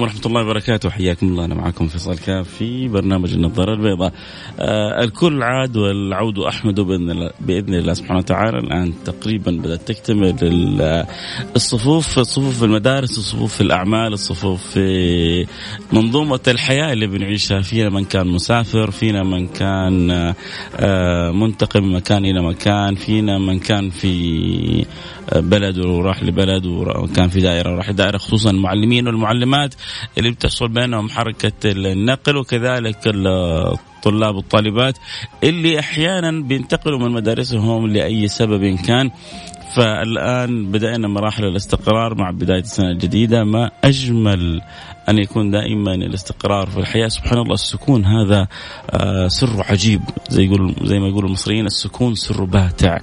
عليكم ورحمة الله وبركاته. حياكم الله. أنا معكم فيصل كاف في برنامج النظارة البيضاء. آه الكل عاد والعود أحمد بإذن الله, بإذن الله سبحانه وتعالى. الآن تقريبا بدأت تكتمل الصفوف الصفوف في المدارس الصفوف في الأعمال الصفوف في منظومة الحياة اللي بنعيشها. فينا من كان مسافر فينا من كان آه منتقل من مكان إلى مكان فينا من كان في بلد وراح لبلد وكان في دائرة وراح دائره خصوصا المعلمين والمعلمات اللي بتحصل بينهم حركة النقل وكذلك الطلاب والطالبات اللي أحيانا بينتقلوا من مدارسهم لأي سبب كان. فالآن بدأنا مراحل الاستقرار مع بداية السنة الجديدة ما أجمل أن يكون دائما الاستقرار في الحياة. سبحان الله السكون هذا آه، سر عجيب. زي يقول زي ما يقول المصريين السكون سر باتع.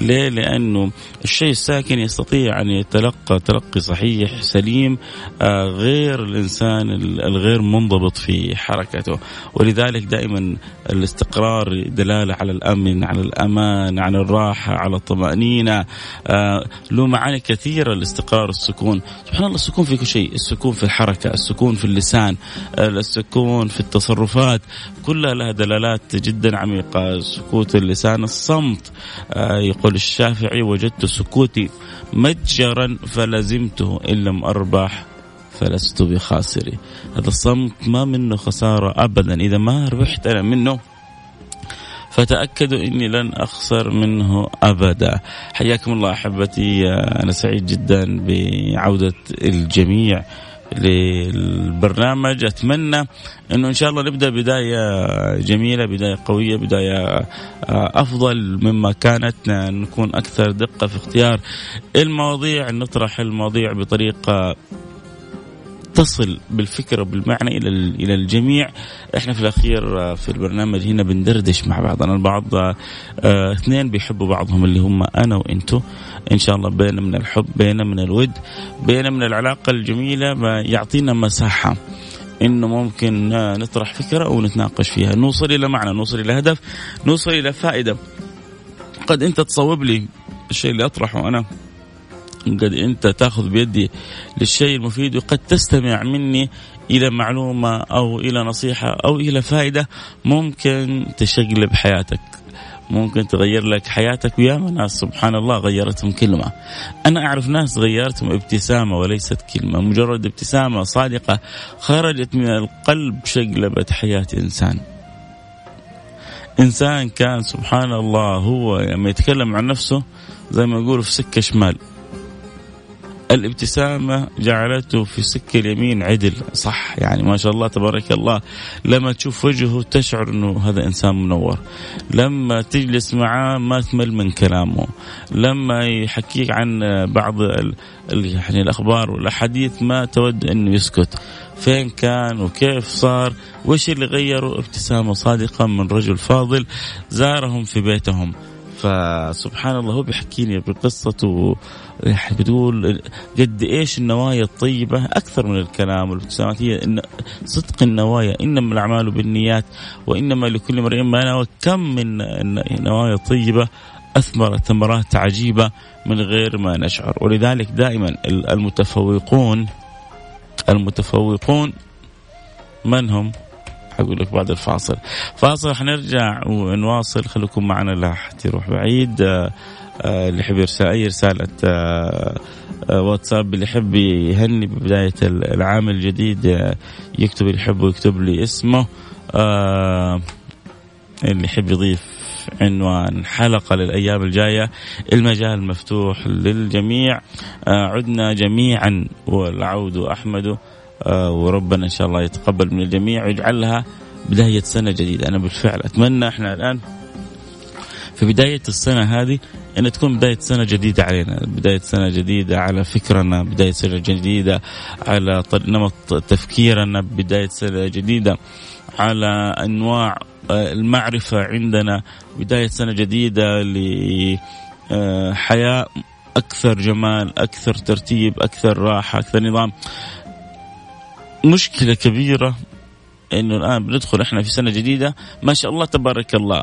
ليه؟ لأنه الشيء الساكن يستطيع أن يتلقى تلقي صحيح سليم آه، غير الإنسان الغير منضبط في حركته. ولذلك دائما الاستقرار دلالة على الأمن على الأمان على الراحة على الطمأنينة. آه، له معاني كثيرة الاستقرار السكون. سبحان الله السكون في كل شيء. السكون في الحركة السكون في اللسان السكون في التصرفات كلها لها دلالات جدا عميقة. سكوت اللسان الصمت. آه، يقول الشافعي وجدت سكوتي متجرا فلزمته إن لم أربح فلست بخاسري. هذا الصمت ما منه خسارة أبدا. إذا ما ربحت أنا منه فتأكدوا أني لن أخسر منه أبدا. حياكم الله أحبتي. أنا سعيد جدا بعودة الجميع. للبرنامج. أتمنى إنه إن شاء الله نبدأ بداية جميلة بداية قوية بداية آه، أفضل مما كانت. نكون أكثر دقة في اختيار المواضيع نطرح المواضيع بطريقة تصل بالفكرة بالمعنى إلى إلى الجميع. إحنا في الأخير آه، في البرنامج هنا بندردش مع بعضنا البعض. آه، اثنين بيحبوا بعضهم اللي هم أنا وإنتو. إن شاء الله بينا من الحب بينا من الود بينا من العلاقة الجميلة ما يعطينا مساحة إنه ممكن نطرح فكرة أو نتناقش فيها. نوصل إلى معنى نوصل إلى هدف نوصل إلى فائدة. قد أنت تصوب لي الشيء اللي أطرحه أنا. قد انت تاخذ بيدي للشيء المفيد وقد تستمع مني إلى معلومة أو إلى نصيحة أو إلى فائدة ممكن تشقلب حياتك. ممكن تغير لك حياتك ويا ناس سبحان الله غيرتهم كلمة. أنا أعرف ناس غيرتهم ابتسامة وليست كلمة مجرد ابتسامة صادقة خرجت من القلب شقلبت حياة إنسان. إنسان كان سبحان الله هو لما يتكلم عن نفسه زي ما يقولوا في سكة شمال. الابتسامة جعلته في سكة اليمين عدل. صح. يعني ما شاء الله تبارك الله. لما تشوف وجهه تشعر أنه هذا إنسان منور. لما تجلس معاه ما تمل من كلامه. لما يحكيك عن بعض يعني الأخبار والأحاديث ما تود أنه يسكت. فين كان وكيف صار؟ وش اللي غيره ابتسامة صادقة من رجل فاضل زارهم في بيتهم. فسبحان الله هو بيحكيني بقصته. يعني بتقول قد إيش النوايا الطيبة؟ أكثر من الكلام والابتسامات هي إن صدق النوايا إنما الأعمال بالنيات وإنما لكل امرئ ما نوى. كم من نوايا طيبة اثمرت ثمرات عجيبة من غير ما نشعر. ولذلك دائما المتفوقون المتفوقون من هم؟ حقول لك بعد الفاصل. فاصل حنرجع ونواصل. خليكم معنا لا تروح بعيد. آه، اللي يحب يرسل أي رسالة آه، آه، واتساب اللي يحب يهني ببداية العام الجديد يكتب اللي يحب يكتب لي اسمه. اللي يحب يضيف عنوان حلقة للأيام الجاية. المجال مفتوح للجميع. عدنا جميعا والعود أحمد. وربنا إن شاء الله يتقبل من الجميع ويجعلها بداية سنة جديدة. أنا بالفعل أتمنى إحنا الآن في بداية السنة هذه أن تكون بداية سنة جديدة علينا. بداية سنة جديدة على فكرنا بداية سنة جديدة على نمط تفكيرنا بداية سنة جديدة على أنواع آه، المعرفة عندنا بداية سنة جديدة لحياة أكثر جمال أكثر ترتيب أكثر راحة أكثر نظام. مشكلة كبيرة إنه الآن بندخل إحنا في سنة جديدة. ما شاء الله تبارك الله.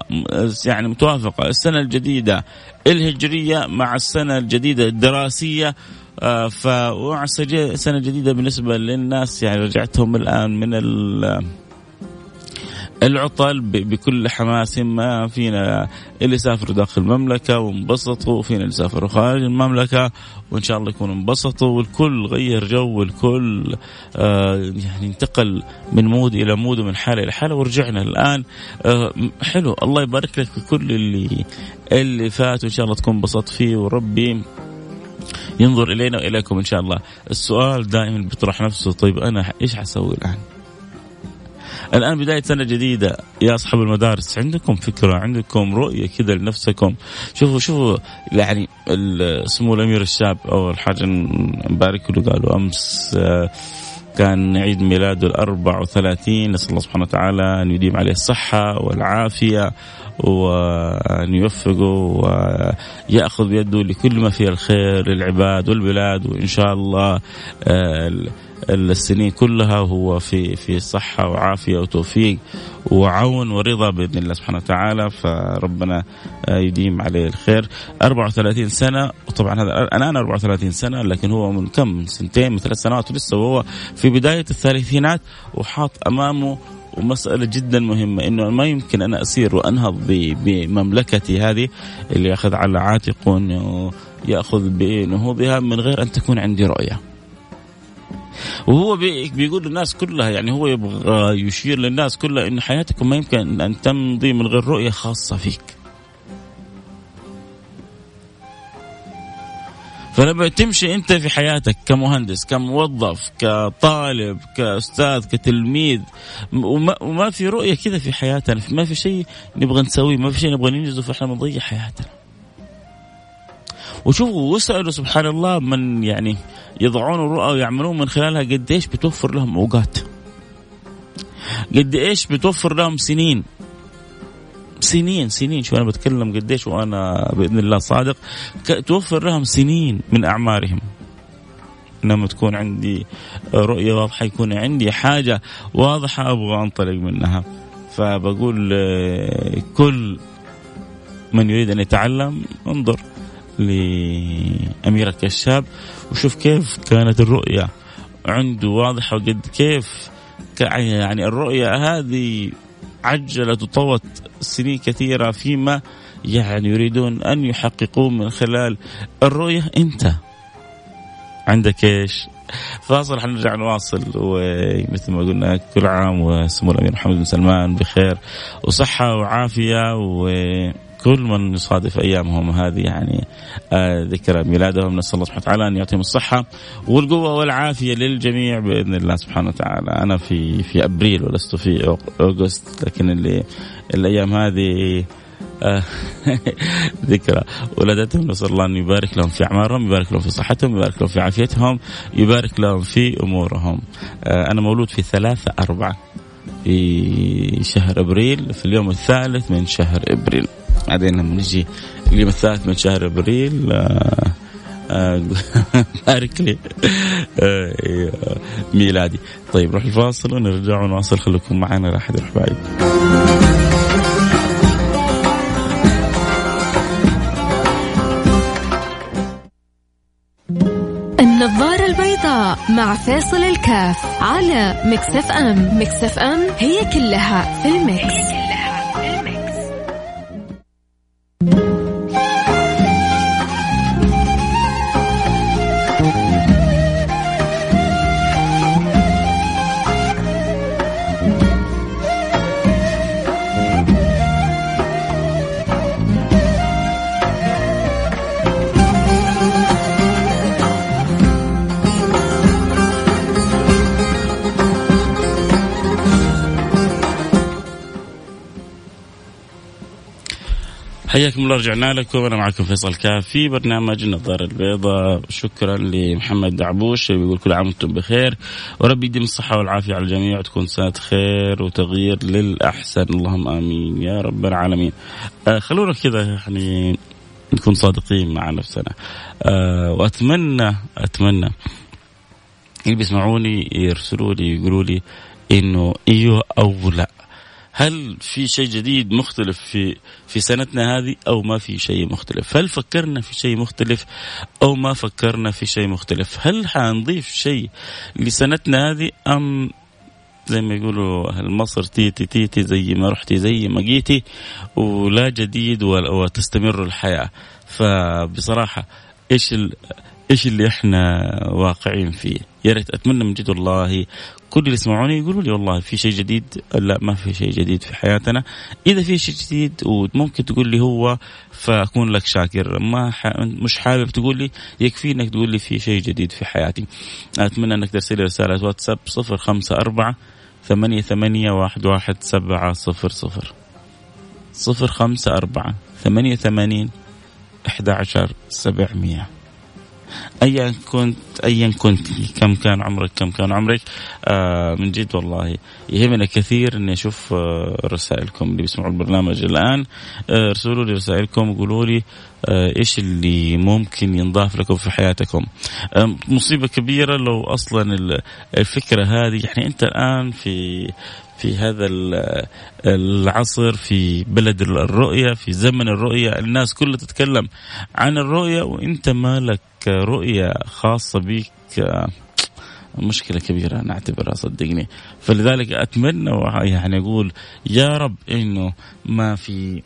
يعني متوافقة. السنة الجديدة الهجرية مع السنة الجديدة الدراسية. آه، فسنه جديدة بالنسبة للناس يعني رجعتهم الآن من العطل بكل حماس ما فينا اللي سافروا داخل المملكة وانبسطوا وفينا اللي سافروا خارج المملكة وإن شاء الله يكونوا انبسطوا والكل غير جو والكل آه يعني انتقل من mood إلى mood ومن حالة إلى حالة. ورجعنا الآن آه حلو الله يبارك لك في كل اللي اللي فات وإن شاء الله تكون انبسطت فيه. وربي ينظر إلينا وإليكم إن شاء الله. السؤال دائما بيطرح نفسه طيب أنا إيش حسوي الآن؟ الآن بداية سنة جديدة. يا أصحاب المدارس عندكم فكرة عندكم رؤية كذا لنفسكم؟ شوفوا شوفوا يعني سمو الأمير الشاب أو الحاج نبارك له قالوا أمس آه، كان عيد ميلاده ال 34 نسأل الله سبحانه وتعالى أن يديم عليه الصحة والعافية وأن يوفقه ويأخذ بيده لكل ما فيه الخير للعباد والبلاد وإن شاء الله آه، السنين كلها هو في في صحة وعافية وتوفيق وعون ورضا بإذن الله سبحانه وتعالى. فربنا يديم عليه الخير. 34 سنة وطبعا هذا الآن 34 سنة لكن هو من كم؟ من سنتين من ثلاث سنوات ولسه وهو في بداية الثلاثينات وحاط أمامه ومسألة جدا مهمة إنه ما يمكن أنا أسير وأنهض بمملكتي هذه اللي يأخذ على عاتقه إنه يأخذ بنهوضها من غير أن تكون عندي رؤية. وهو بيقول للناس كلها يعني هو يبغى يشير للناس كلها إن حياتكم ما يمكن أن تمضي من غير رؤية خاصة فيك. فلما تمشي أنت في حياتك كمهندس كموظف كطالب كأستاذ كتلميذ وما, وما في رؤية كذا في حياتنا ما في شيء نبغى نسويه ما في شيء نبغى ننجزه فإحنا بنضيع حياتنا وشوفوا واسألوا سبحان الله من يعني يضعون الرؤى ويعملون من خلالها قد إيش بتوفر لهم أوقات. قد إيش بتوفر لهم سنين. سنين سنين. شو أنا بتكلم قديش وأنا بإذن الله صادق. توفر لهم سنين من أعمارهم. لما تكون عندي رؤية واضحة يكون عندي حاجة واضحة أبغى أنطلق منها. فبقول كل من يريد أن يتعلم انظر. لأمير الكشاب وشوف كيف كانت الرؤية. عنده واضحة وقد كيف يعني الرؤية هذه عجلت وطوت سنين كثيرة فيما يعني يريدون أن يحققوه من خلال الرؤية. أنت عندك إيش؟ فاصل حنرجع نواصل. ومثل ما قلنا كل عام وسمو الأمير محمد بن سلمان بخير وصحة وعافية. و كل من يصادف أيامهم هذه يعني آه ذكرى ميلادهم نسأل الله سبحانه وتعالى أن يعطيهم الصحة والقوة والعافية للجميع بإذن الله سبحانه وتعالى. أنا في في أبريل ولست في اوغست لكن اللي الأيام هذه آه ذكرى. ولادتهم نسأل الله أن يبارك لهم في أعمارهم يبارك لهم في صحتهم يبارك لهم في عافيتهم يبارك لهم في أمورهم. آه أنا مولود في ثلاثة أربعة في شهر أبريل في اليوم الثالث من شهر أبريل. بعدين لما نجي اليوم الثالث من شهر أبريل آه، آه، بارك لي آه، ميلادي. طيب نروح الفاصل ونرجع ونواصل. خليكم معنا لا أحد يروح بعيد. النظارة البيضاء مع فيصل الكاف على Mix FM. Mix FM هي كلها في ال mix. Thank you. حياكم الله رجعنا لكم أنا معكم فيصل كاف في برنامج النظارة البيضاء. شكرا لمحمد دعبوش بيقول كل عام وأنتم بخير. وربي يديم الصحة والعافية على الجميع وتكون سنة خير وتغيير للأحسن. اللهم آمين يا رب العالمين. آه خلونا كذا يعني نكون صادقين مع نفسنا. آه وأتمنى أتمنى اللي بيسمعوني يرسلوا لي يقولوا لي إنه إيوه أو لا هل في شيء جديد مختلف في في سنتنا هذه أو ما في شيء مختلف؟ هل فكرنا في شيء مختلف أو ما فكرنا في شيء مختلف؟ هل حنضيف شيء لسنتنا هذه أم زي ما يقولوا أهل مصر تيتي تيتي زي ما رحتي زي ما جيتي ولا جديد وتستمر الحياة فبصراحة إيش إيش اللي إحنا واقعين فيه؟ يا ريت أتمنى من جد والله كل اللي يسمعوني يقولوا لي والله في شيء جديد لا ما في شيء جديد في حياتنا. إذا في شيء جديد وممكن تقول لي هو فأكون لك شاكر. ما ح... مش حابب تقول لي يكفي إنك تقول لي في شيء جديد في حياتي. أتمنى إنك ترسل لي رسالة واتساب صفر خمسة أربعة ثمانية ثمانية واحد واحد سبعة صفر صفر. صفر خمسة أربعة ثمانية ثمانين أحد عشر سبعمية. ايا كنت ايا كنت كم كان عمرك؟ كم كان عمرك؟ آه من جد والله. يهمنا كثير إني أشوف آه رسائلكم اللي بيسمعوا البرنامج الآن. آه ارسلوا لي رسائلكم وقولوا لي آه إيش اللي ممكن ينضاف لكم في حياتكم. آه مصيبة كبيرة لو أصلا الفكرة هذه. يعني أنت الآن في في هذا العصر في بلد الرؤية في زمن الرؤية. الناس كلها تتكلم عن الرؤية وإنت مالك رؤية خاصة بك مشكلة كبيرة أنا أعتبرها صدقني. فلذلك أتمنى يعني أقول يا رب إنه ما في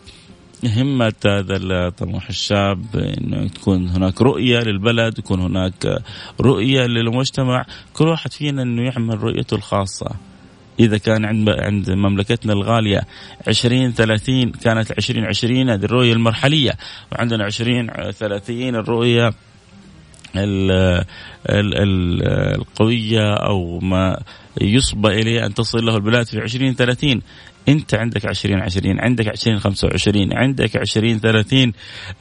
همة هذا الطموح الشاب إنه تكون هناك رؤية للبلد يكون هناك رؤية للمجتمع. كل واحد فينا إنه يعمل رؤيته الخاصة. إذا كان عند عند مملكتنا الغالية 20 30 كانت 20 20 هذه الرؤية المرحلية وعندنا 20 30 الرؤية القوية أو ما يصبى إليه أن تصل له البلاد في 20 30 انت عندك 20 20 عندك 20 25 عندك 20 30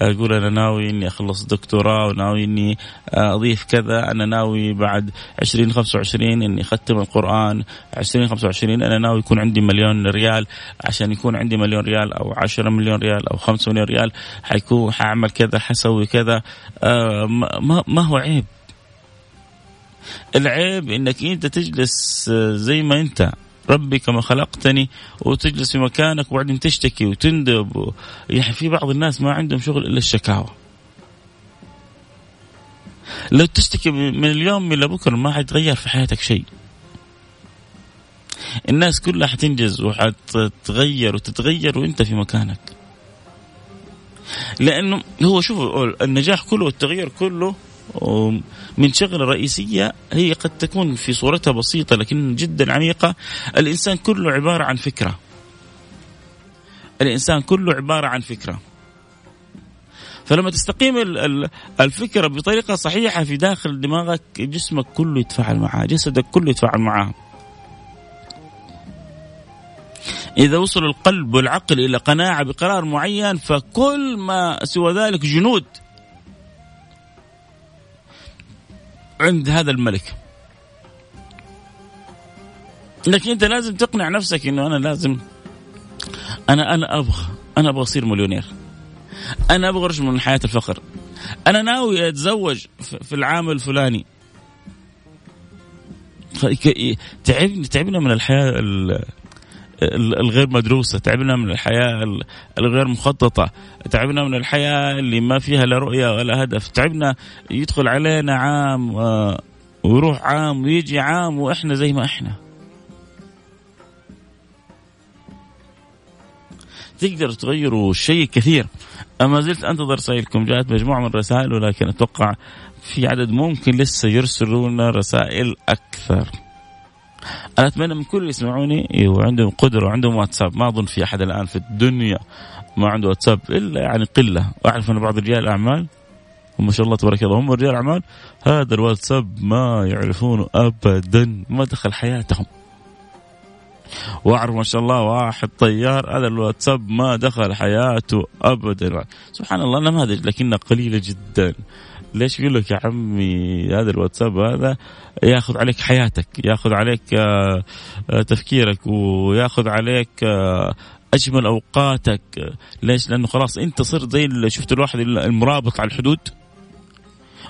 أقول أنا ناوي إني أخلص دكتوراه وناوي إني أضيف كذا أنا ناوي بعد 20 25 إني أختم القرآن 20 25 أنا ناوي يكون عندي مليون ريال عشان يكون عندي مليون ريال أو 10 مليون ريال أو 5 مليون ريال حيكون حأعمل كذا حسوي كذا آه ما, ما هو عيب. العيب إنك أنت تجلس زي ما أنت. ربي كما خلقتني وتجلس في مكانك وبعدين تشتكي وتندب. يعني في بعض الناس ما عندهم شغل إلا الشكاوى. لو تشتكي من اليوم إلى بكرة ما حيتغير في حياتك شيء. الناس كلها حتنجز وحتتغير وتتغير وأنت في مكانك. لأنه هو شوفوا النجاح كله والتغيير كله من شغلة رئيسية هي قد تكون في صورتها بسيطة لكن جدا عميقة. الإنسان كله عبارة عن فكرة. الإنسان كله عبارة عن فكرة. فلما تستقيم الفكرة بطريقة صحيحة في داخل دماغك جسمك كله يتفاعل معها جسدك كله يتفاعل معها. إذا وصل القلب والعقل إلى قناعة بقرار معين فكل ما سوى ذلك جنود. عند هذا الملك. لكن أنت لازم تقنع نفسك إنه أنا لازم أنا أنا أبغى أنا أبغى أصير مليونير. أنا أبغى ارجع من حياة الفقر. أنا ناوي أتزوج في العام الفلاني. تعبنا تعبنا من الحياة الغير مدروسة تعبنا من الحياة الغير مخططة تعبنا من الحياة اللي ما فيها لا رؤية ولا هدف تعبنا يدخل علينا عام ويروح عام ويجي عام وإحنا زي ما إحنا. تقدر تغيروا شيء كثير. أما زلت أنتظر رسائلكم جاءت مجموعة من الرسائل ولكن أتوقع في عدد ممكن لسه يرسلون رسائل أكثر. أنا أتمنى من كل اللي يسمعوني وعندهم قدرة وعندهم واتساب. ما أظن في أحد الآن في الدنيا ما عنده واتساب إلا يعني قلة. أعرف أن بعض رجال الاعمال وما شاء الله تبارك الله هم رجال أعمال. هذا الواتساب ما يعرفونه ابدا. ما دخل حياتهم. وأعرف ما شاء الله واحد طيار هذا الواتساب ما دخل حياته ابدا. سبحان الله نماذج لكنها قليله جدا. ليش يقول لك يا عمي هذا الواتساب هذا ياخذ عليك حياتك ياخذ عليك آه، آه، تفكيرك وياخذ عليك آه، أجمل أوقاتك. ليش؟ لأنه خلاص أنت صرت زي اللي شفت الواحد المرابط على الحدود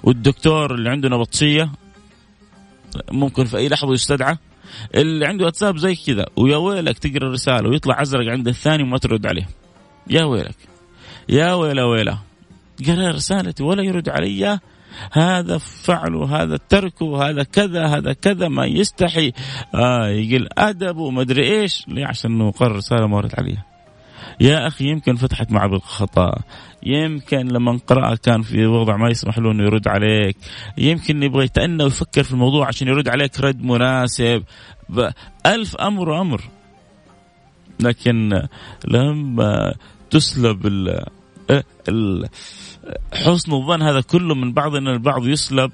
والدكتور اللي عنده نبطشية ممكن في أي لحظة يستدعى اللي عنده واتساب زي كذا ويا ويلك تقرأ الرساله ويطلع أزرق عند الثاني وما ترد عليه. يا ويلك يا ويلا ويلا. قرا رسالتي ولا يرد علي هذا فعله هذا تركه هذا كذا هذا كذا ما يستحي. آه يقل ادبه وما أدري إيش. ليه؟ عشان إنه قرر رسالة ما رد عليها. يا أخي يمكن فتحت معه بالخطا يمكن لما قرأ كان في وضع ما يسمح له إنه يرد عليك. يمكن يبغى يتأنى ويفكر في الموضوع عشان يرد عليك رد مناسب. ألف أمر وأمر. لكن لما تسلب ال ال حسن الظن هذا كله من بعض ان البعض يسلب.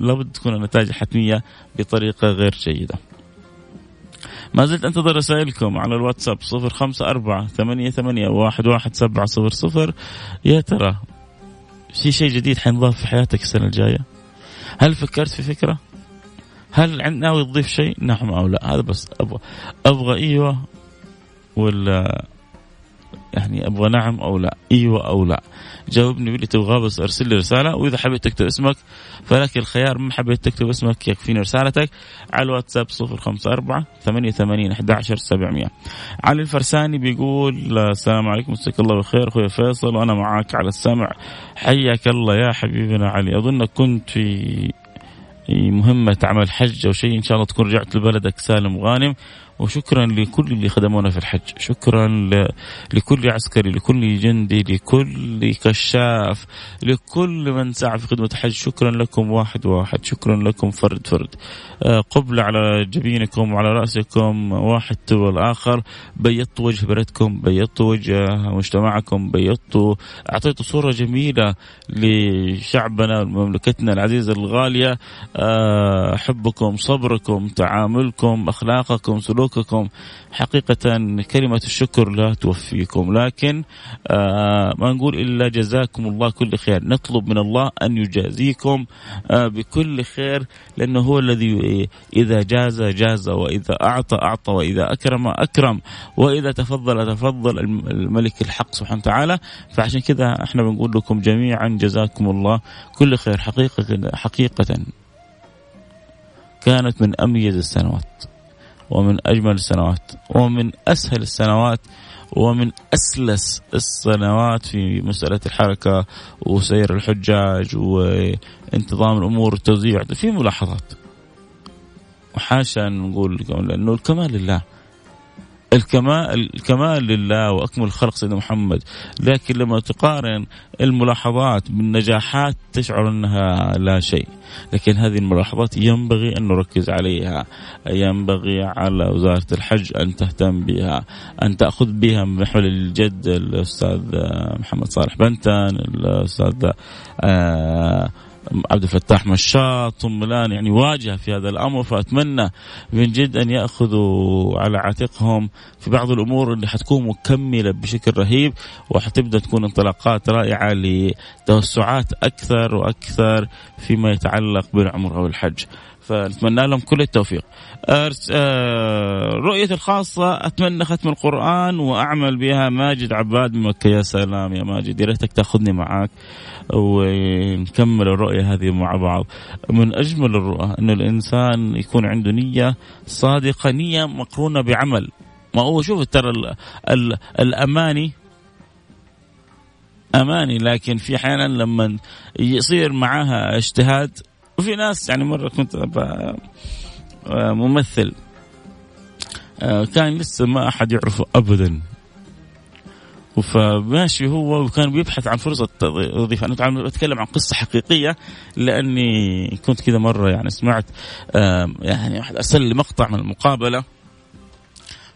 لابد تكون النتائج الحتميه بطريقة غير جيدة. ما زلت أنتظر رسائلكم على الواتساب صفر خمسة أربعة ثمانية ثمانية واحد واحد سبعة صفر صفر. يا ترى في شيء جديد حينضاف في حياتك السنة الجاية؟ هل فكرت في فكرة؟ هل ناوي تضيف شيء؟ نعم أو لا. هذا بس أبغى أبغى إيوه ولا يعني أبغى نعم أو لا. إيوه أو لا. جاوبني باللي تبغاه بس أرسل لي رسالة وإذا حبيت تكتب اسمك فلك الخيار ما حبيت تكتب اسمك يكفيني رسالتك على الواتساب 054 88 11 700 علي الفرساني بيقول السلام عليكم مساك الله بالخير. أخوي فيصل وأنا معك على السمع. حياك الله يا حبيبنا علي. اظنك كنت في مهمة عمل حج أو شيء إن شاء الله تكون رجعت لبلدك سالم وغانم وشكرا لكل اللي خدمونا في الحج. شكرا لكل عسكري لكل جندي لكل كشاف لكل من سعى في خدمة الحج. شكرا لكم واحد واحد. شكرا لكم فرد فرد. آه، قبلة على جبينكم وعلى رأسكم واحد تلو الآخر بيضتوا وجه بلدكم بيضتوا وجه مجتمعكم بيضتوا أعطيتوا صورة جميلة لشعبنا ومملكتنا العزيزة الغالية. آه، حبكم صبركم تعاملكم أخلاقكم سلوككم سلوككم حقيقة كلمة الشكر لا توفيكم لكن آه ما نقول إلا جزاكم الله كل خير. نطلب من الله أن يجازيكم آه بكل خير لأنه هو الذي إذا جاز جاز وإذا أعطى أعطى وإذا أكرم أكرم وإذا تفضل تفضل الملك الحق سبحانه وتعالى. فعشان كذا إحنا بنقول لكم جميعا جزاكم الله كل خير حقيقة حقيقة. كانت من أميز السنوات. ومن أجمل السنوات ومن أسهل السنوات ومن أسلس السنوات في مسألة الحركة وسير الحجاج وانتظام الأمور والتوزيع. في ملاحظات. وحاشا نقول لأنه الكمال لله. الكمال الكمال لله وأكمل الخلق سيدنا محمد. لكن لما تقارن الملاحظات بالنجاحات تشعر أنها لا شيء. لكن هذه الملاحظات ينبغي أن نركز عليها. ينبغي على وزارة الحج أن تهتم بها أن تأخذ بها محمل الجد الأستاذ محمد صالح بنتن الأستاذ آه عبد الفتاح مشاط ثم الان يعني واجهة في هذا الأمر فأتمنى من جد أن يأخذوا على عاتقهم في بعض الأمور اللي حتكون مكملة بشكل رهيب وحتبدأ تكون انطلاقات رائعة لتوسعات أكثر وأكثر فيما يتعلق بالعمر أو الحج. فنتمنى لهم كل التوفيق. آه، رؤيتي الخاصة أتمنى ختم القرآن وأعمل بها ماجد عباد من مكة. يا سلام يا ماجد يا ريتك تأخذني معاك. ونكمل الرؤية هذه مع بعض. من أجمل الرؤى أن الإنسان يكون عنده نية صادقة نية مقرونة بعمل. ما هو شوف ترى الأماني أماني لكن في أحيانا لما يصير معها اجتهاد وفي ناس يعني مرة كنت ممثل آه، كان لسه ما أحد يعرفه ابدا. فماشي هو وكان بيبحث عن فرصة وظيفة أنا بتكلم عن قصة حقيقية لأني كنت كذا مرة يعني سمعت يعني أحد أرسل لي مقطع من المقابلة.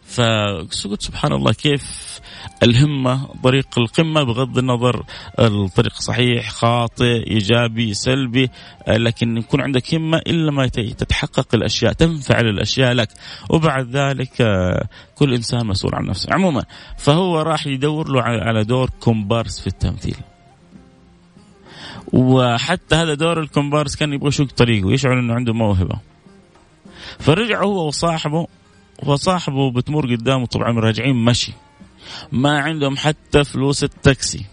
فقلت سبحان الله كيف الهمة طريق القمة بغض النظر الطريق صحيح خاطئ إيجابي سلبي لكن يكون عندك همة إلا ما تتحقق الأشياء تنفعل الأشياء لك. وبعد ذلك كل إنسان مسؤول عن نفسه. عموما فهو راح يدور له على دور كومبارس في التمثيل. وحتى هذا دور الكومبارس كان يبغى يشق طريقه يشعر إنه عنده موهبة. فرجع هو وصاحبه وصاحبه بتمر قدامه طبعا راجعين مشي. ما عندهم حتى فلوس التاكسي.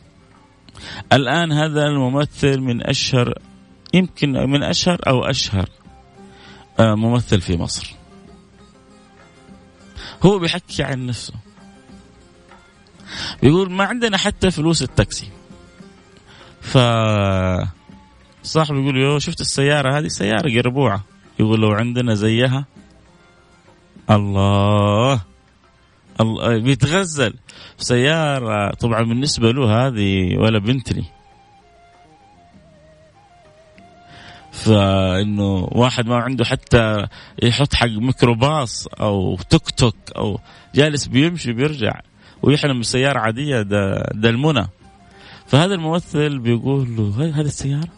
الآن هذا الممثل من أشهر يمكن من أشهر أو أشهر آه، ممثل في مصر. هو بيحكي عن نفسه. بيقول ما عندنا حتى فلوس التاكسي. ف صاحبي يقول يو شفت السيارة هذه؟ سيارة قربوعة. يقول لو عندنا زيها الله. الله بيتغزل. سيارة طبعا بالنسبة له هذه ولا بنتلي. فإنه واحد ما عنده حتى يحط حق ميكروباص أو توك توك أو جالس بيمشي بيرجع. ويحلم بسيارة عادية ده, ده المنى. فهذا الممثل بيقول له هذه السيارة؟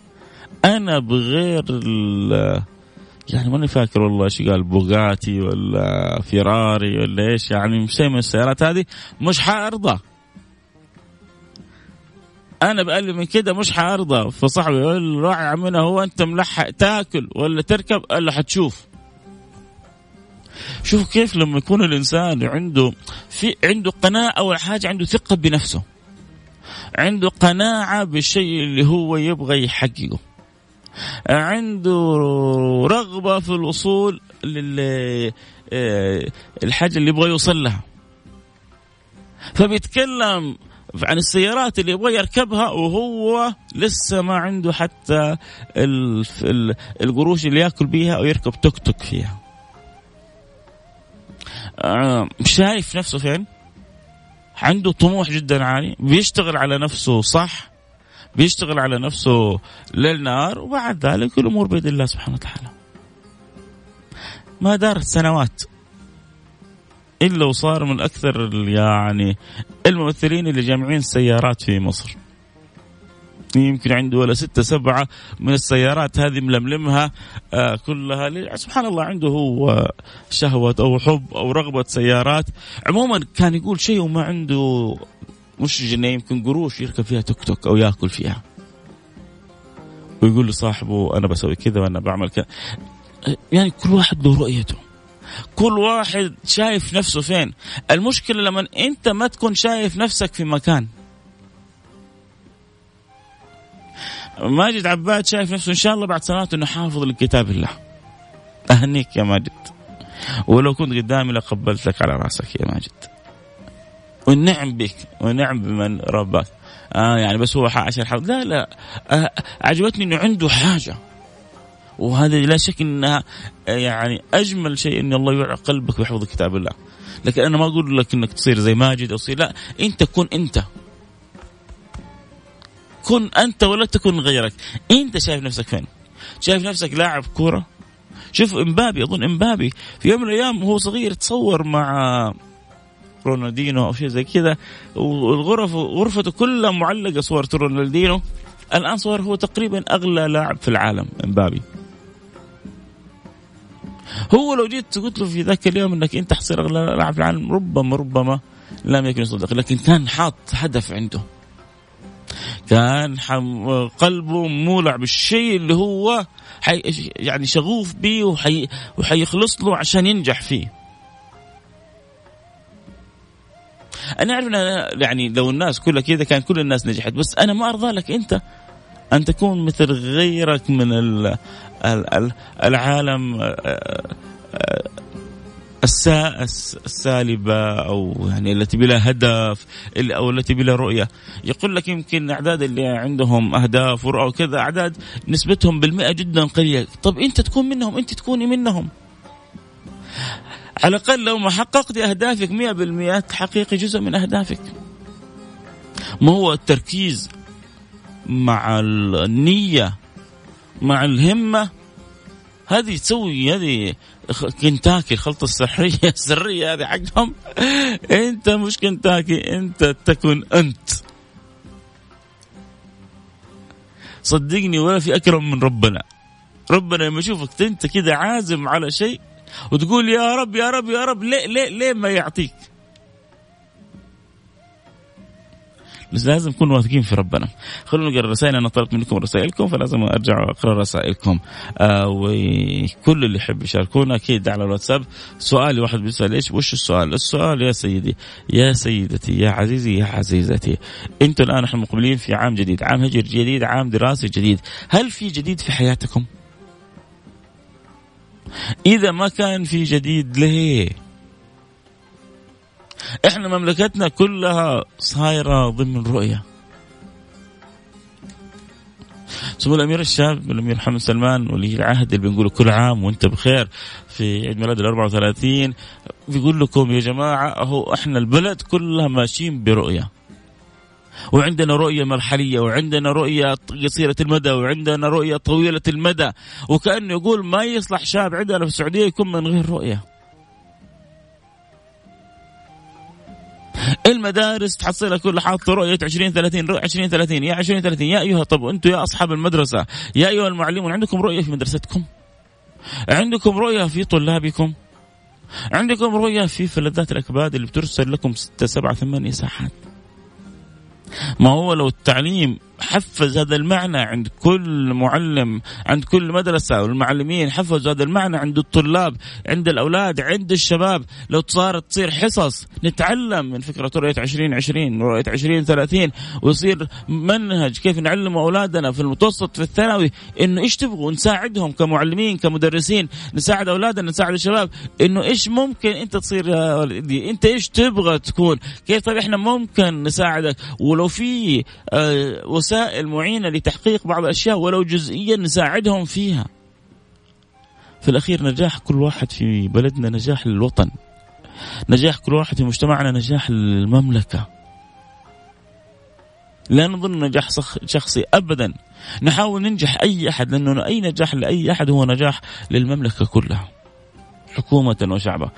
أنا بغير يعني ماني فاكر والله إيش قال بوغاتي ولا فيراري ولا إيش يعني شيء من السيارات هذه مش حارضى أنا بقلب من كده مش حارضى فصاحبي يقول راعي عمنا هو أنت ملحق تاكل ولا تركب؟ له حتشوف. شوف كيف لما يكون الإنسان عنده في عنده قناعة أول حاجة عنده ثقة بنفسه. عنده قناعة بالشيء اللي هو يبغى يحققه. عنده رغبة في الوصول لل آه، اللي يبغى يوصل لها. فبيتكلم عن السيارات اللي يبغى يركبها وهو لسه ما عنده حتى القروش اللي ياكل بيها أو يركب توك توك فيها. آه، شايف نفسه فين؟ عنده طموح جدا عالي بيشتغل على نفسه صح بيشتغل على نفسه ليل نهار وبعد ذلك الأمور بيد الله سبحانه وتعالى. ما دارت سنوات إلا وصار من أكثر يعني الممثلين اللي جامعين سيارات في مصر. يمكن عنده ولا ستة سبعة من السيارات هذه ململمها آه كلها سبحان الله عنده هو شهوة أو حب أو رغبة سيارات عموما كان يقول شيء وما عنده مش جنيه يمكن قروش يركب فيها توك توك أو يأكل فيها. ويقول لصاحبه أنا بسوي كذا وأنا بعمل كذا. يعني كل واحد له رؤيته. كل واحد شايف نفسه فين. المشكلة لما أنت ما تكون شايف نفسك في مكان. ماجد عباد شايف نفسه إن شاء الله بعد سنوات إنه حافظ لكتاب الله. أهنيك يا ماجد. ولو كنت قدامي لقبلت لك على رأسك يا ماجد. والنعم بك ونعم بمن ربك. آه يعني بس هو عشان حفظ لا لا. آه عجبتني إنه عنده حاجة. وهذا لا شك إنها آه، يعني أجمل شيء إن الله يوعى قلبك بحفظ كتاب الله. لكن أنا ما أقول لك إنك تصير زي ماجد أو تصير لا. انت كن أنت. كن أنت ولا تكن غيرك. إنت شايف نفسك فين؟ شايف نفسك لاعب كورة؟ شوف إمبابي أظن إمبابي في يوم من الأيام وهو صغير تصور مع رونالدينو أو شيء زي كذا. والغرف غرفته كلها معلقة صور رونالدينو. الآن صور هو تقريبا أغلى لاعب في العالم امبابي هو لو جيت قلت له في ذاك اليوم إنك أنت حتصير أغلى لاعب في العالم ربما ربما لم يكن يصدق لكن كان حاط هدف عنده. كان قلبه مولع بالشيء اللي هو حي يعني شغوف به وحي وحيخلص له عشان ينجح فيه. أنا أعرف إن يعني لو الناس كلها كذا كان كل الناس نجحت بس أنا ما أرضى لك أنت أن تكون مثل غيرك من العالم آه، آه، السالبة أو يعني التي بلا هدف أو التي بلا رؤية. يقول لك يمكن أعداد اللي عندهم أهداف ورؤى وكذا أعداد نسبتهم بالمئة جدا قليلة طب أنت تكون منهم أنت تكوني منهم. على الأقل لو ما حققت أهدافك 100% تحقيقي جزء من أهدافك. ما هو التركيز مع النية مع الهمة؟ هذه تسوي هذه كنتاكي الخلطة السحرية السرية هذه حقهم. أنت مش كنتاكي أنت تكن أنت. صدقني ولا في أكرم من ربنا. ربنا لما يشوفك أنت كذا عازم على شيء وتقول يا رب يا رب يا رب ليه ليه ليه ما يعطيك؟ لازم نكون واثقين في ربنا. خلونا نقرأ الرسائل أنا طلبت منكم رسائلكم فلازم أرجع أقرأ رسائلكم. آه وكل اللي يحب يشاركونا أكيد على الواتساب. سؤالي واحد بيسأل إيش وش السؤال؟ السؤال يا سيدي يا سيدتي يا عزيزي يا عزيزتي أنتم الآن نحن مقبلين في عام جديد عام هجري جديد عام دراسي جديد. هل في جديد في حياتكم؟ إذا ما كان في جديد ليه؟ إحنا مملكتنا كلها صايرة ضمن رؤيه سمو الأمير الشاب الأمير محمد سلمان ولي العهد اللي بنقوله كل عام وأنت بخير في عيد ميلاد ال 34 بيقول لكم يا جماعة أهو إحنا البلد كلها ماشيين برؤية وعندنا رؤية مرحلية وعندنا رؤية قصيرة المدى وعندنا رؤية طويلة المدى. وكأنه يقول ما يصلح شاب عندنا في السعودية يكون من غير رؤية. المدارس تحصلها كل حاطة رؤية 20 30 رؤية 20 30 يا 20 30 يا أيها طب أنتم يا أصحاب المدرسة يا أيها المعلمون عندكم رؤية في مدرستكم؟ عندكم رؤية في طلابكم؟ عندكم رؤية في فلذات الأكباد اللي بترسل لكم 6 7 8 ساعات؟ ما هو لو التعليم حفز هذا المعنى عند كل معلم عند كل مدرسة والمعلمين حفزوا هذا المعنى عند الطلاب عند الأولاد عند الشباب. لو صارت تصير حصص نتعلم من فكرة رؤية 2020 رؤية 2030 ويصير منهج كيف نعلم أولادنا في المتوسط في الثانوي إنه إيش تبغوا؟ نساعدهم كمعلمين كمدرسين نساعد أولادنا نساعد الشباب. إنه إيش ممكن أنت تصير أنت إيش تبغى تكون؟ كيف طيب إحنا ممكن نساعدك؟ ولو في آه وسائل معينة لتحقيق بعض الأشياء ولو جزئيا نساعدهم فيها. في الأخير نجاح كل واحد في بلدنا نجاح للوطن. نجاح كل واحد في مجتمعنا نجاح للمملكة. لا نظن نجاح شخصي أبدا. نحاول ننجح أي أحد لأنه أي نجاح لأي أحد هو نجاح للمملكة كلها. حكومة وشعبا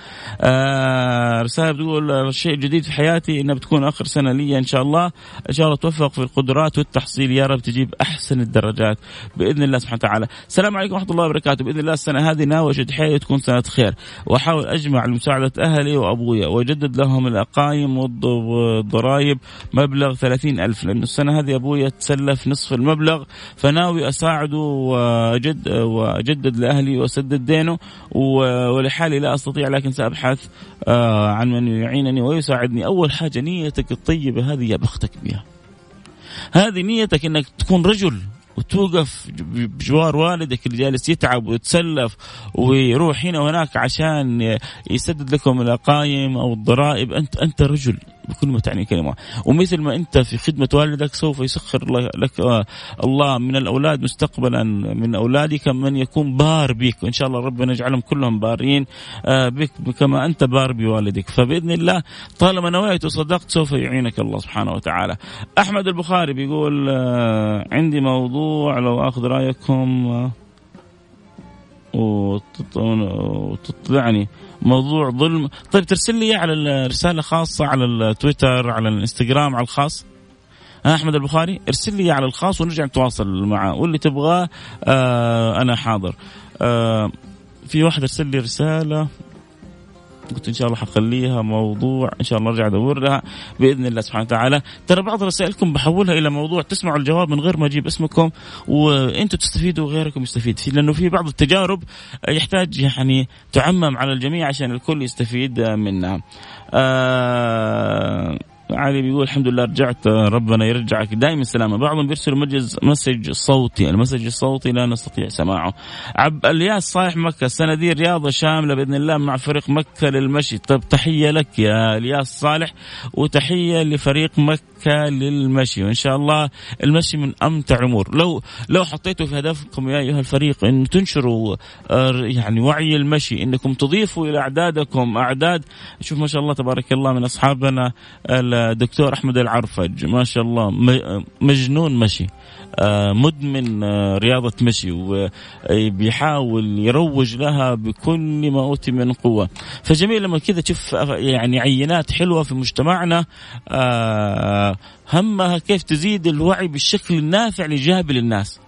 آه رسالة بتقول الشيء الجديد في حياتي إنها بتكون آخر سنة لي إن شاء الله. إن شاء الله توفق في القدرات والتحصيل. يا رب تجيب أحسن الدرجات بإذن الله سبحانه وتعالى. السلام عليكم ورحمة الله وبركاته. بإذن الله السنة هذه ناوي اشد حيلي وتكون سنة خير. وأحاول أجمع لمساعدة أهلي وأبويا وأجدد لهم الأقايم والضرائب مبلغ ثلاثين ألف. لأنه السنة هذه أبويا تسلف نصف المبلغ فناوي أساعده واجد وأجدد لأهلي وأسدد دينه ولحالي لا أستطيع لكن سأبحث آه، عن من يعينني ويساعدني. أول حاجة نيتك الطيبة هذه يا بختك بها هذه نيتك إنك تكون رجل وتوقف بجوار والدك اللي جالس يتعب ويتسلف ويروح هنا وهناك عشان يسدد لكم القايم أو الضرائب. أنت أنت رجل. بكل ما تعني الكلمة. ومثل ما أنت في خدمة والدك سوف يسخر لك آه، الله من الأولاد مستقبلا من أولادك من يكون بار بك. وإن شاء الله ربنا يجعلهم كلهم بارين آه، بك كما أنت بار بوالدك. فبإذن الله طالما نويت وصدقت سوف يعينك الله سبحانه وتعالى. أحمد البخاري بيقول آه، عندي موضوع لو أخذ رأيكم وتطلعني موضوع ظلم. طيب ترسل لي على رسالة خاصة على التويتر على الانستغرام على الخاص. أحمد البخاري ارسل لي على الخاص ونرجع نتواصل معاه واللي تبغاه آه أنا حاضر. آه في واحد ارسل لي رسالة. قلت إن شاء الله حخليها موضوع إن شاء الله ارجع ادور لها بإذن الله سبحانه وتعالى. ترى بعض رسائلكم بحولها إلى موضوع تسمعوا الجواب من غير ما أجيب اسمكم وأنتم تستفيدوا وغيركم يستفيد. فيه لأنه في بعض التجارب يحتاج يعني تعمم على الجميع عشان الكل يستفيد منها آه علي بيقول الحمد لله رجعت ربنا يرجعك. دائما سلامه بعضهم بيرسلوا message message صوتي. ال message الصوتي لا نستطيع سماعه. عب الياس صالح مكة. السنة دي رياضة شاملة بإذن الله مع فريق مكة للمشي. طب تحية لك يا الياس صالح وتحية لفريق مكة للمشي. وإن شاء الله المشي من أمتع الأمور. لو لو حطيتوا في هدفكم يا أيها الفريق إن تنشروا آه، يعني وعي المشي إنكم تضيفوا إلى أعدادكم أعداد. شوف ما شاء الله تبارك الله من أصحابنا الدكتور أحمد العرفج ما شاء الله مجنون مشي آه، مدمن آه، رياضة مشي وبيحاول يروج لها بكل ما أوتي من قوة. فجميل لما كذا تشوف يعني عينات حلوة في مجتمعنا آه، همها كيف تزيد الوعي بالشكل النافع الإيجابي للناس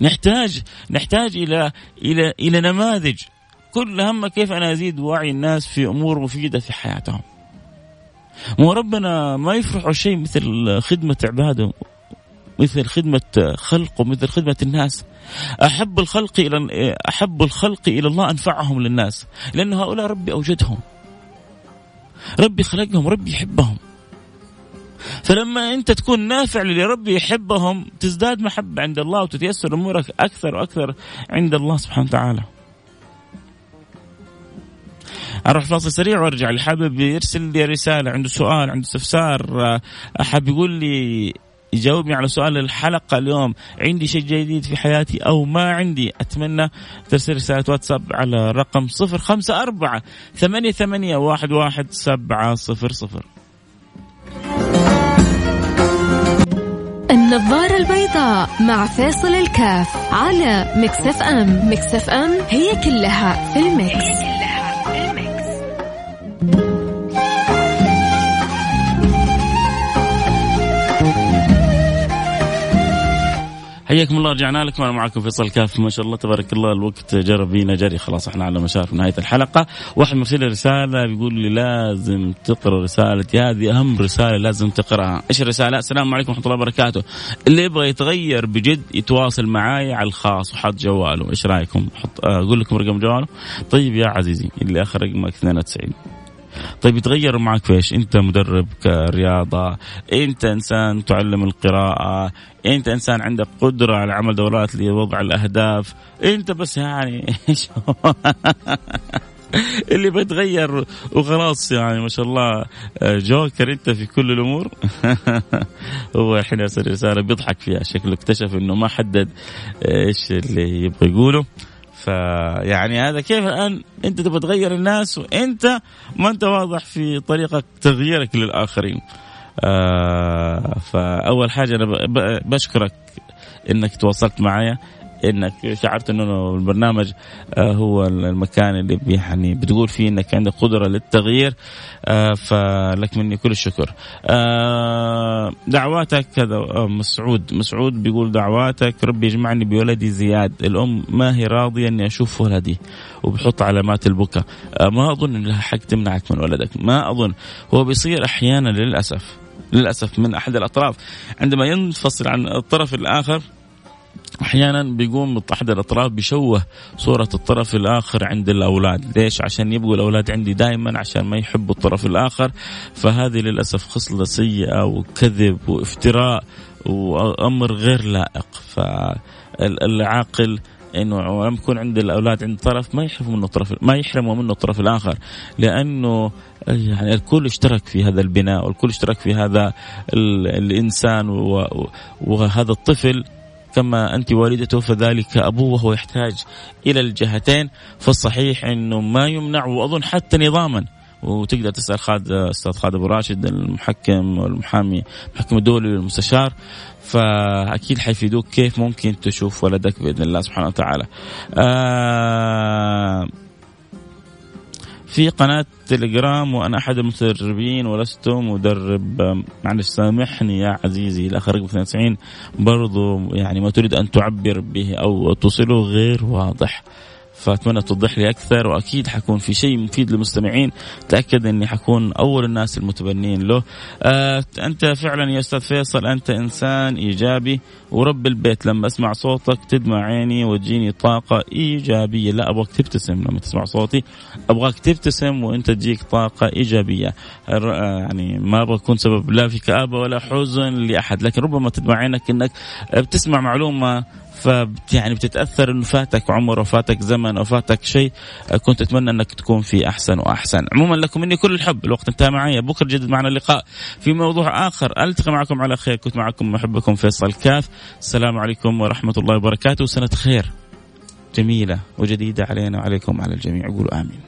نحتاج نحتاج إلى إلى إلى نماذج. كل همه كيف أنا أزيد وعي الناس في أمور مفيدة في حياتهم. مو ربنا ما يفرح شيء مثل خدمة عباده مثل خدمة خلقه مثل خدمة الناس أحب الخلق إلى أحب الخلق إلى الله أنفعهم للناس لأن هؤلاء ربي أوجدهم ربي خلقهم ربي يحبهم فلما أنت تكون نافع للي ربي يحبهم تزداد محبة عند الله وتتيسر أمورك أكثر وأكثر عند الله سبحانه وتعالى. أروح فاصل سريع وأرجع. اللي حابب يرسل لي رسالة عنده سؤال عنده استفسار حاب يقول لي يجاوبني على سؤال الحلقة اليوم. عندي شيء جديد في حياتي أو ما عندي؟ أتمنى ترسل رسالة واتساب على رقم صفر خمسة أربعة ثمانية ثمانية واحد واحد سبعة صفر صفر. النظارة البيضاء مع فيصل الكاف على Mix FM. Mix FM هي كلها في ال mix, حياكم الله رجعنا لكم. أنا معكم فيصل كاف. ما شاء الله تبارك الله الوقت جرى بينا جري. خلاص إحنا على مشارف نهاية الحلقة. واحد مرسل رسالة بيقول لي لازم تقرأ رسالتي هذه أهم رسالة لازم تقرأها. إيش الرسالة؟ السلام عليكم ورحمة الله وبركاته. اللي يبغى يتغير بجد يتواصل معي على الخاص وحط جواله. إيش رأيكم؟ أحط أقول لكم رقم جواله. طيب يا عزيزي اللي آخر رقمك 92 طيب يتغير معك في إيش؟ أنت مدرب كرياضة، أنت إنسان تعلم القراءة، أنت إنسان عندك قدرة على عمل دورات لوضع الأهداف، أنت بس يعني إيش اللي بيتغير وخلاص يعني ما شاء الله. جوكر أنت في كل الأمور؟ هو الحين يرسل رسالة بيضحك فيها شكله اكتشف إنه ما حدد إيش اللي يبغى يقوله. فيعني هذا كيف الآن أنت تبغى تغير الناس وأنت ما أنت واضح في طريقة تغييرك للآخرين. آه فأول حاجة أنا بشكرك إنك تواصلت معايا إنك شعرت إنه البرنامج آه، هو المكان اللي يعني بتقول فيه إنك عندك قدرة للتغيير آه، فلك مني كل الشكر. آه، دعواتك كذا مسعود. مسعود بيقول دعواتك ربي يجمعني بولدي زياد. الأم ما هي راضية إني أشوف ولدي وبحط علامات البكاء. ما أظن إن لها حق تمنعك من ولدك. ما أظن. هو بيصير أحيانا للأسف للأسف من أحد الأطراف. عندما ينفصل عن الطرف الآخر أحيانا بيقوم احد الأطراف بيشوه صورة الطرف الآخر عند الأولاد، ليش؟ عشان يبقوا الأولاد عندي دائما عشان ما يحبوا الطرف الآخر، فهذه للأسف خصلة سيئة وكذب وافتراء وأمر غير لائق، فالعاقل إنه لما يكون عند الأولاد عند طرف ما يحرموا منه الطرف ما يحرموا منه الطرف الآخر. لأنه يعني الكل اشترك في هذا البناء والكل اشترك في هذا الإنسان وهذا الطفل. كما أنت والدته فذلك أبوه وهو يحتاج إلى الجهتين. فالصحيح أنه ما يمنع وأظن حتى نظاما. وتقدر تسأل خالد أستاذ خالد ابو راشد المحكم والمحامي المحكم الدولي والمستشار فأكيد حيفيدوك كيف ممكن تشوف ولدك بإذن الله سبحانه وتعالى. آه في قناة تليجرام وأنا أحد المتدربين ولست مدرب معلش سامحني يا عزيزي الأخ رقم 92 برضو يعني ما تريد أن تعبر به أو تصله غير واضح. فأتمنى توضح لي أكثر وأكيد حكون في شيء مفيد للمستمعين. تأكد إني حكون أول الناس المتبنين له. آه أنت فعلا يا أستاذ فيصل أنت إنسان إيجابي ورب البيت. لما أسمع صوتك تدمع عيني وتجيني طاقة إيجابية. لا أبغاك تبتسم لما تسمع صوتي. أبغاك تبتسم وأنت تجيك طاقة إيجابية. آه، يعني ما أبغى أكون سبب لا في كآبة ولا حزن لأحد لكن ربما تدمع عينك إنك بتسمع معلومة ف يعني بتتأثر إنه فاتك عمر وفاتك زمن وفاتك شيء كنت أتمنى إنك تكون في أحسن وأحسن. عموما لكم مني كل الحب الوقت انتهى معي بكرة جدد معنا اللقاء في موضوع آخر. ألتقي معكم على خير. كنت معكم محبكم فيصل كاف. السلام عليكم ورحمة الله وبركاته. سنه خير جميلة وجديدة علينا وعليكم على الجميع. قولوا آمين.